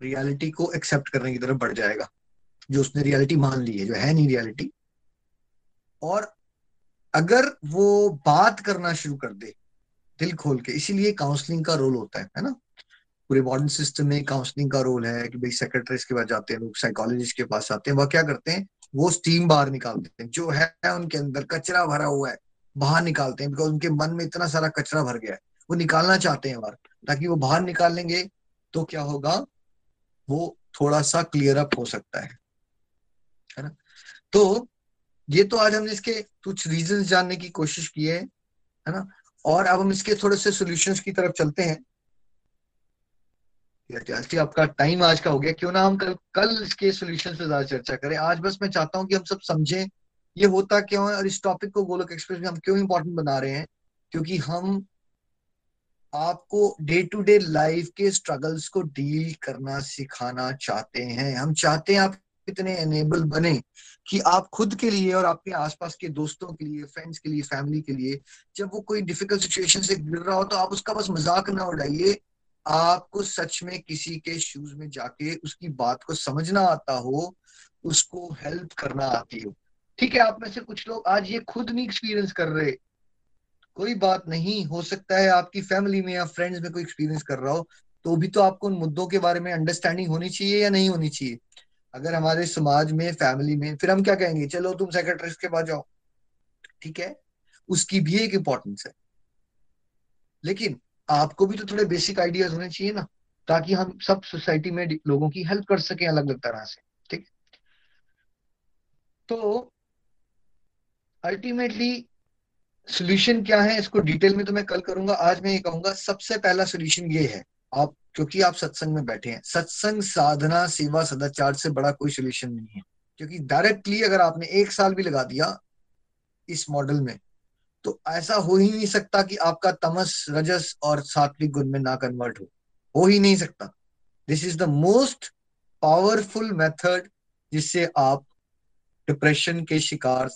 रियलिटी को एक्सेप्ट करने की तरफ़ बढ़ जाएगा, जो उसने रियलिटी मान ली है, जो है नहीं रियलिटी और अगर वो बात करना शुरू कर दे दिल खोल के, इसीलिए काउंसलिंग का रोल होता है है ना? पूरे मॉडर्न सिस्टम में काउंसलिंग का रोल है कि भाई सेक्रेटरीज के पास जाते हैं, लोग साइकोलॉजिस्ट के पास आते हैं, वह क्या करते हैं? वो स्टीम बाहर निकालते हैं, जो है उनके अंदर कचरा भरा हुआ है, बाहर निकालते हैं बिकॉज़ उनके मन में इतना सारा कचरा भर गया है। वो निकालना चाहते हैं बाहर, ताकि वो बाहर निकालेंगे तो क्या होगा, वो थोड़ा सा क्लियर अप हो सकता है। है ना? तो ये तो आज हमने इसके कुछ रीजन जानने की कोशिश की है है ना? और अब हम इसके थोड़े से सोल्यूशंस की तरफ़ चलते हैं। आपका टाइम आज का हो गया। क्यों ना हम कल कल इसके सोल्यूशन पे ज़्यादा चर्चा करें। आज बस मैं चाहता हूँ कि हम सब समझें, ये होता क्यों है और इस टॉपिक को गोलक एक्सप्रेस में हम क्यों इंपॉर्टेंट बना रहे हैं? क्योंकि हम आपको डे टू डे लाइफ के स्ट्रगल्स को डील करना सिखाना चाहते हैं। हम चाहते हैं आप इतने एनेबल बने कि आप खुद के लिए और आपके आसपास के दोस्तों के लिए फ्रेंड्स के लिए फैमिली के लिए जब वो कोई डिफ़िकल्ट सिचुएशन से गिर रहा हो तो आप उसका बस मज़ाक ना उड़ाइए। आपको सच में किसी के शूज़ में जाके उसकी बात को समझना आता हो, उसको हेल्प करना आती हो। ठीक है, आप में से कुछ लोग आज ये खुद नहीं एक्सपीरियंस कर रहे। कोई बात नहीं, हो सकता है आपकी फैमिली में या फ्रेंड्स में कोई एक्सपीरियंस कर रहा हो तो भी तो आपको उन मुद्दों के बारे में अंडरस्टैंडिंग होनी चाहिए या नहीं होनी चाहिए। अगर हमारे समाज में फैमिली में, फिर हम क्या कहेंगे? चलो, तुम सेक्रेटरी के पास जाओ। ठीक है? उसकी भी एक इंपॉर्टेंस है। लेकिन आपको भी तो थोड़े बेसिक आइडियाज़ होने चाहिए ना, ताकि हम सब सोसाइटी में लोगों की हेल्प कर सकें अलग अलग तरह से, ठीक? तो अल्टीमेटली सोल्यूशन क्या है, इसको डिटेल में तो मैं कल करूँगा, आज मैं ये कहूँगा, सबसे पहला सोल्यूशन ये है, आप, क्योंकि आप सत्संग में बैठे हैं, सत्संग साधना सेवा सदाचार से बड़ा कोई सोल्यूशन नहीं है, क्योंकि डायरेक्टली अगर आपने एक साल भी लगा दिया इस मॉडल में तो ऐसा हो ही नहीं सकता कि आपका तमस, रजस और सात्विक गुण में ना कन्वर्ट हो। हो ही नहीं सकता। This is the most powerful method जिससे आप डिप्रेशन के शिकार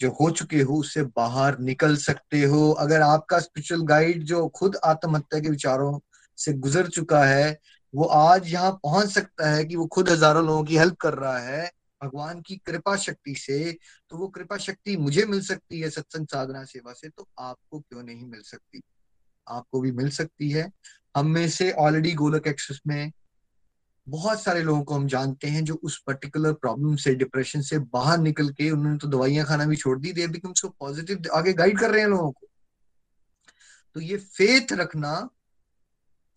जो हो चुके हो, उससे बाहर निकल सकते हो। अगर आपका स्पिरिचुअल गाइड जो खुद आत्महत्या के विचारों से गुजर चुका है, वो आज यहाँ पहुँच सकता है कि वो खुद हज़ारों लोगों की हेल्प कर रहा है। भगवान की कृपा शक्ति से तो वो कृपा शक्ति मुझे मिल सकती है सत्संग साधना सेवा से तो आपको क्यों नहीं मिल सकती? आपको भी मिल सकती है। हम में से ऑलरेडी गोलक एक्सेस में बहुत सारे लोगों को हम जानते हैं जो उस पर्टिकुलर प्रॉब्लम से डिप्रेशन से बाहर निकल के उन्होंने तो दवाइयाँ खाना भी छोड़ दी दे बिकम सो पॉजिटिव आगे गाइड कर रहे हैं लोगों को। तो ये फेथ रखना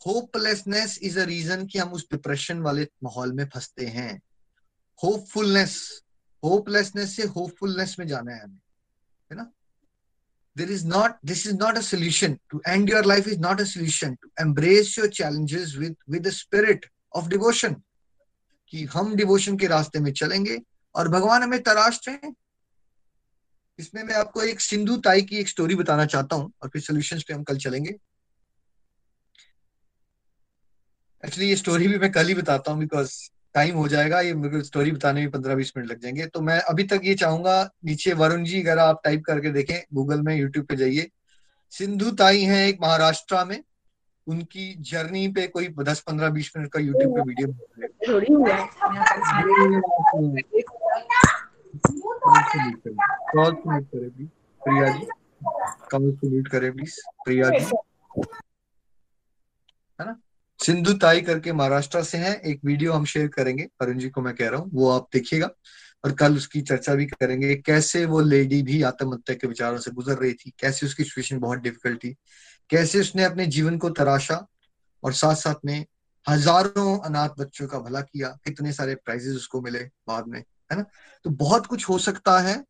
होपलेसनेस इज़ अ रीजन कि हम उस डिप्रेशन वाले माहौल में फंसते हैं। होपफुलनेस होपलेसनेस से होपफुलनेस में जाना है हमें, है ना? There is not, this is not a solution. To end your life is not a solution. To embrace your challenges with with the spirit of devotion. कि हम डिवोशन के रास्ते में चलेंगे और भगवान हमें तराश रहे हैं इसमें मैं आपको एक सिंधु ताई की एक स्टोरी बताना चाहता हूँ और फिर सोल्यूशन पे हम कल चलेंगे। एक्चुअली ये स्टोरी भी मैं कल ही बताता हूँ बिकॉज़ टाइम हो जाएगा ये मेरे स्टोरी बताने में पंद्रह बीस मिनट लग जाएँगे। तो मैं अभी तक ये चाहूँगा नीचे वरुण जी अगर आप टाइप करके देखें गूगल में यूट्यूब पे जाइए। सिंधु ताई है एक महाराष्ट्र में। उनकी जर्नी पे कोई दस पंद्रह बीस मिनट का यूट्यूब पे वीडियो प्रिया जी कॉल को करें प्लीज़ प्रिया जी। है ना? सिंधु ताई करके महाराष्ट्र से हैं। एक वीडियो हम शेयर करेंगे, अरुण जी को मैं कह रहा हूँ, वो आप देखिएगा। और कल उसकी चर्चा भी करेंगे, कैसे वो लेडी भी आत्महत्या के विचारों से गुजर रही थी, कैसे उसकी सिचुएशन बहुत डिफ़िकल्ट थी, कैसे उसने अपने जीवन को तराशा और साथ साथ में हज़ारों अनाथ बच्चों का भला किया, कितने सारे प्राइजेस उसको मिले बाद में, है ना? तो बहुत कुछ हो सकता है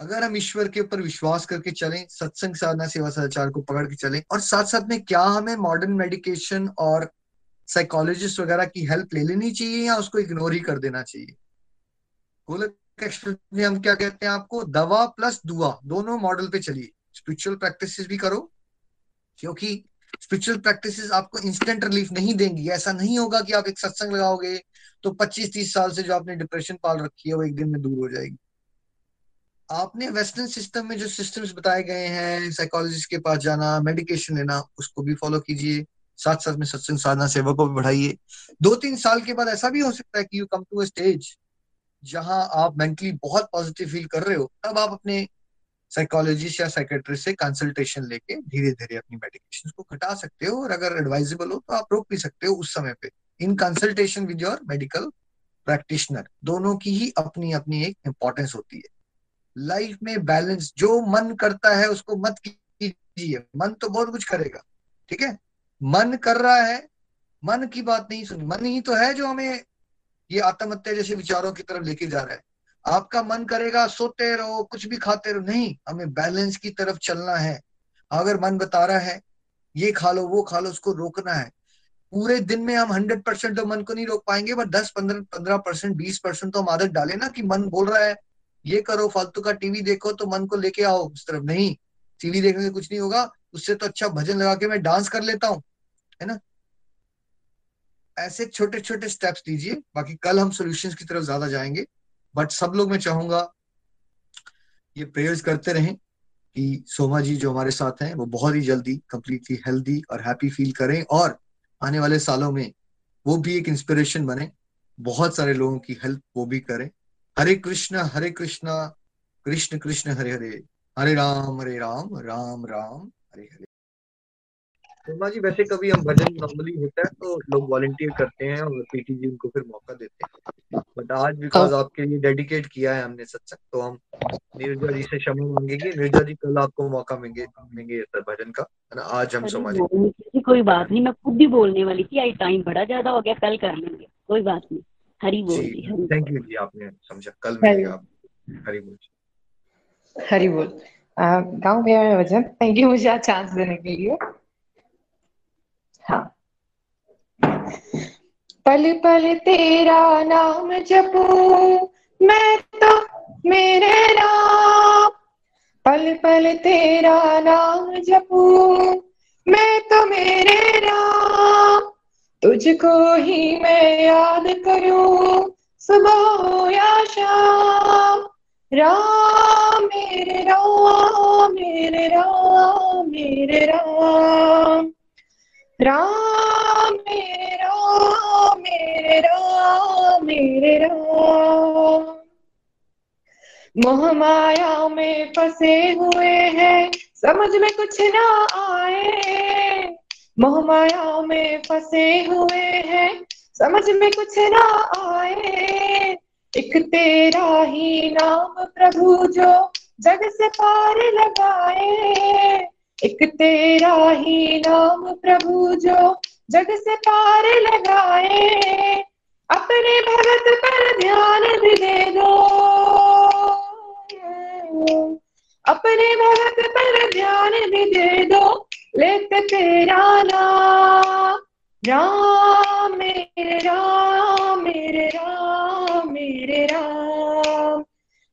अगर हम ईश्वर के ऊपर विश्वास करके चलें, सत्संग साधना, सेवा सदाचार को पकड़ के चलें, और साथ साथ में क्या हमें मॉडर्न मेडिकेशन और साइकोलॉजिस्ट वगैरह की हेल्प ले लेनी चाहिए या उसको इग्नोर ही कर देना चाहिए? गोलक में हम क्या कहते हैं आपको? दवा प्लस दुआ, दोनों मॉडल पे चलिए। स्पिरिचुअल प्रैक्टिस भी करो, क्योंकि स्पिरिचुअल प्रैक्टिस आपको इंस्टेंट रिलीफ नहीं देंगी। ऐसा नहीं होगा कि आप एक सत्संग लगाओगे तो 25-30 साल से जो आपने डिप्रेशन पाल रखी है, वो एक दिन में दूर हो जाएगी। आपने वेस्टर्न सिस्टम में जो सिस्टम्स बताए गए हैं साइकोलॉजिस्ट के पास जाना मेडिकेशन लेना, उसको भी फॉलो कीजिए। साथ साथ में सत्संग साधना सेवा को भी बढ़ाइए। दो तीन साल के बाद ऐसा भी हो सकता है कि you come to a stage जहाँ आप मेंटली बहुत पॉजिटिव फील कर रहे हो, तब आप अपने साइकोलॉजिस्ट या साइकेट्रिस्ट से कंसल्टेशन लेके धीरे धीरे अपनी मेडिकेशन को घटा सकते हो और अगर एडवाइजेबल हो तो आप रोक भी सकते हो उस समय पे। In consultation with your medical practitioner दोनों की ही अपनी अपनी एक इंपॉर्टेंस होती है। लाइफ में बैलेंस, जो मन करता है उसको मत कीजिए। मन तो बहुत कुछ करेगा, ठीक है? मन कर रहा है, मन की बात नहीं सुनी। मन ही तो है जो हमें ये आत्महत्या जैसे विचारों की तरफ़ लेके जा रहा है। आपका मन करेगा, सोते रहो, कुछ भी खाते रहो। नहीं, हमें बैलेंस की तरफ़ चलना है। अगर मन बता रहा है, ये खा लो, वो खा लो, उसको रोकना है। पूरे दिन में हम हंड्रेड परसेंट तो मन को नहीं रोक पाएँगे बट दस, पंद्रह पंद्रह परसेंट, बीस परसेंट तो हम आदत डाले ना कि मन बोल रहा है ये करो, फालतू का टीवी देखो तो मन को लेके आओ उस तरफ़। नहीं, टीवी देखने से कुछ नहीं होगा, उससे तो अच्छा भजन लगा के मैं डांस कर लेता हूँ, है ना? ऐसे छोटे छोटे स्टेप्स लीजिए बाकी कल हम सॉल्यूशंस की तरफ़ ज़्यादा जाएँगे बट सब लोग मैं चाहूँगा ये प्रेयर्स करते रहें कि सोमा जी जो हमारे साथ हैं, वो बहुत ही जल्दी कंप्लीटली हेल्दी और हैप्पी फील करें और आने वाले सालों में वो भी एक इंस्पिरेशन बने, बहुत सारे लोगों की हेल्प वो भी करें। हरे कृष्ण हरे कृष्ण कृष्ण कृष्ण हरे हरे। हरे राम हरे राम राम राम हरे हरे। सोमा जी वैसे कभी हम भजन नॉर्मली होता है तो लोग वॉलेंटियर करते हैं और पीटी जी उनको फिर मौका देते हैं। बट आज बिकॉज़ आपके लिए डेडिकेट किया है हमने सत्संग तो हम नीरजा जी से क्षमा मांगेंगे। नीरजा जी कल आपको मौका मिलेंगे मिलेंगे भजन का है ना? आज हम सोमा जी। कोई बात नहीं मैं खुद ही बोलने वाली थी आज टाइम बड़ा ज़्यादा हो गया कल कर लेंगे कोई बात नहीं। हरी बोल जी थैंक यू जी आपने समझा। कल मिलेगा आप। हरी बोल हरी बोल। गाँव भैया में वज़न। थैंक यू मुझे आज चांस देने के लिए। हाँ। पल पल तेरा नाम जपू मैं तो मेरे नाम। पल पल तेरा नाम जपू मैं तो मेरे राम तुझको ही मैं याद करूँ, सुबह या शाम। राम मेरे राम मेरे राम मेरे राम। राम मेरे राम मेरे राम मेरे राम। मोह माया में फंसे हुए हैं, समझ में कुछ ना आए। मोह माया में फंसे हुए हैं। समझ में कुछ ना आए। एक तेरा ही नाम प्रभु जो जग से पार लगाए। एक तेरा ही नाम प्रभु जो जग से पार लगाए। अपने भगत पर ध्यान भी दे। दो अपने भगत पर ध्यान भी दे दो। लेत तेरा नाम। राम मेरे राम मेरे राम मेरे राम।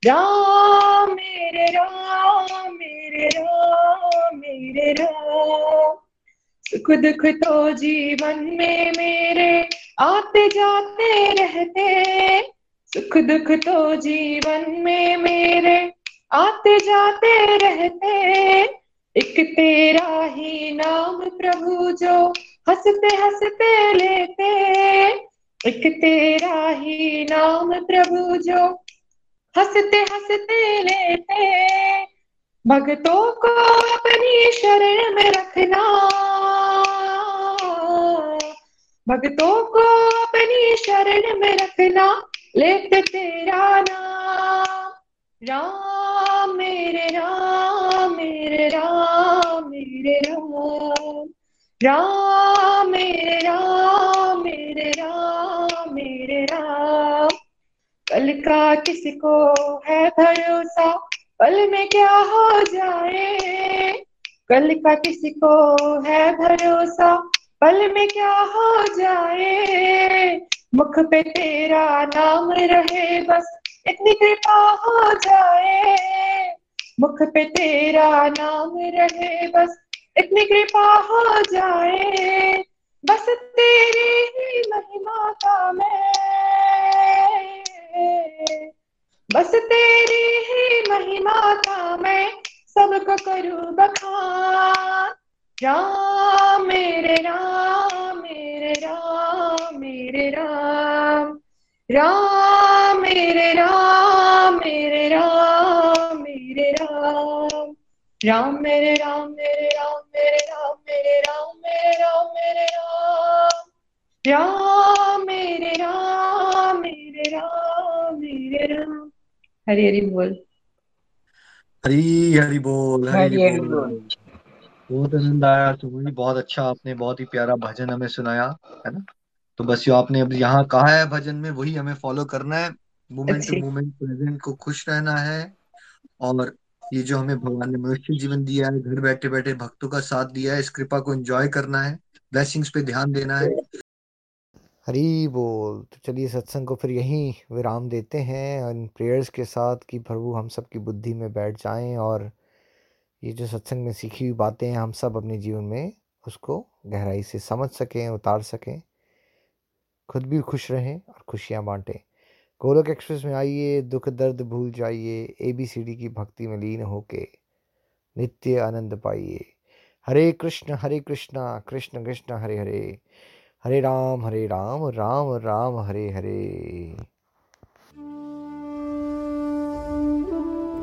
राम मेरे राम मेरे राम मेरे राम। सुख दुख तो जीवन में मेरे आते जाते रहते। सुख दुख तो जीवन में मेरे आते जाते रहते। एक तेरा ही नाम प्रभु जो हँसते हँसते लेते, एक तेरा ही नाम प्रभु जो हँसते हँसते लेते। भक्तों को अपनी शरण में रखना। भक्तों को अपनी शरण में रखना। लेते तेरा नाम। राम मेरे राम मेरे राम। मेरे राम राम मेरे राम मेरे राम मेरे राम। कल का किसी को है भरोसा? पल में क्या हो जाए? कल का किसी को है भरोसा? पल में क्या हो जाए? मुख पे तेरा नाम रहे बस, इतनी कृपा हो जाए। मुख पे तेरा नाम रहे, बस इतनी कृपा हो जाए। बस तेरी ही महिमा का मैं। बस तेरी ही महिमा का मैं सबको करूँ बखान। राम मेरे राम मेरे राम मेरे राम। राम मेरे राम मेरे राम। राम मेरे राम मेरे राम मेरे राम मेरे राम मेरे राम मेरे राम। राम मेरे राम मेरे राम मेरे राम। हरी हरी बोल। हरी हरी बोल हरी हरी बोल। बहुत आनंद आया सुमन बहुत अच्छा आपने बहुत ही प्यारा भजन हमें सुनाया है ना? तो बस जो आपने अब यहाँ कहा है भजन में वही हमें फॉलो करना है। मोमेंट टू मोमेंट प्रेजेंट को खुश रहना है और ये जो हमें भगवान ने मनुष्य जीवन दिया है, घर बैठे बैठे भक्तों का साथ दिया है, इस कृपा को एंजॉय करना है ब्लेसिंग्स पे ध्यान देना है। हरी बोल। तो चलिए सत्संग को फिर यहीं विराम देते हैं इन प्रेयर्स के साथ कि प्रभु हम सब की बुद्धि में बैठ जाएँ और ये जो सत्संग में सीखी हुई बातें हैं, हम सब अपने जीवन में उसको गहराई से समझ सकें, उतार सकें। खुद भी खुश रहें और खुशियाँ बांटें। गोलोक एक्सप्रेस में आइए, दुख दर्द भूल जाइए ए बी सी डी की भक्ति में लीन होके नित्य आनंद पाइए। हरे कृष्ण, हरे कृष्णा, कृष्ण कृष्ण, हरे हरे हरे राम हरे राम राम राम, हरे हरे।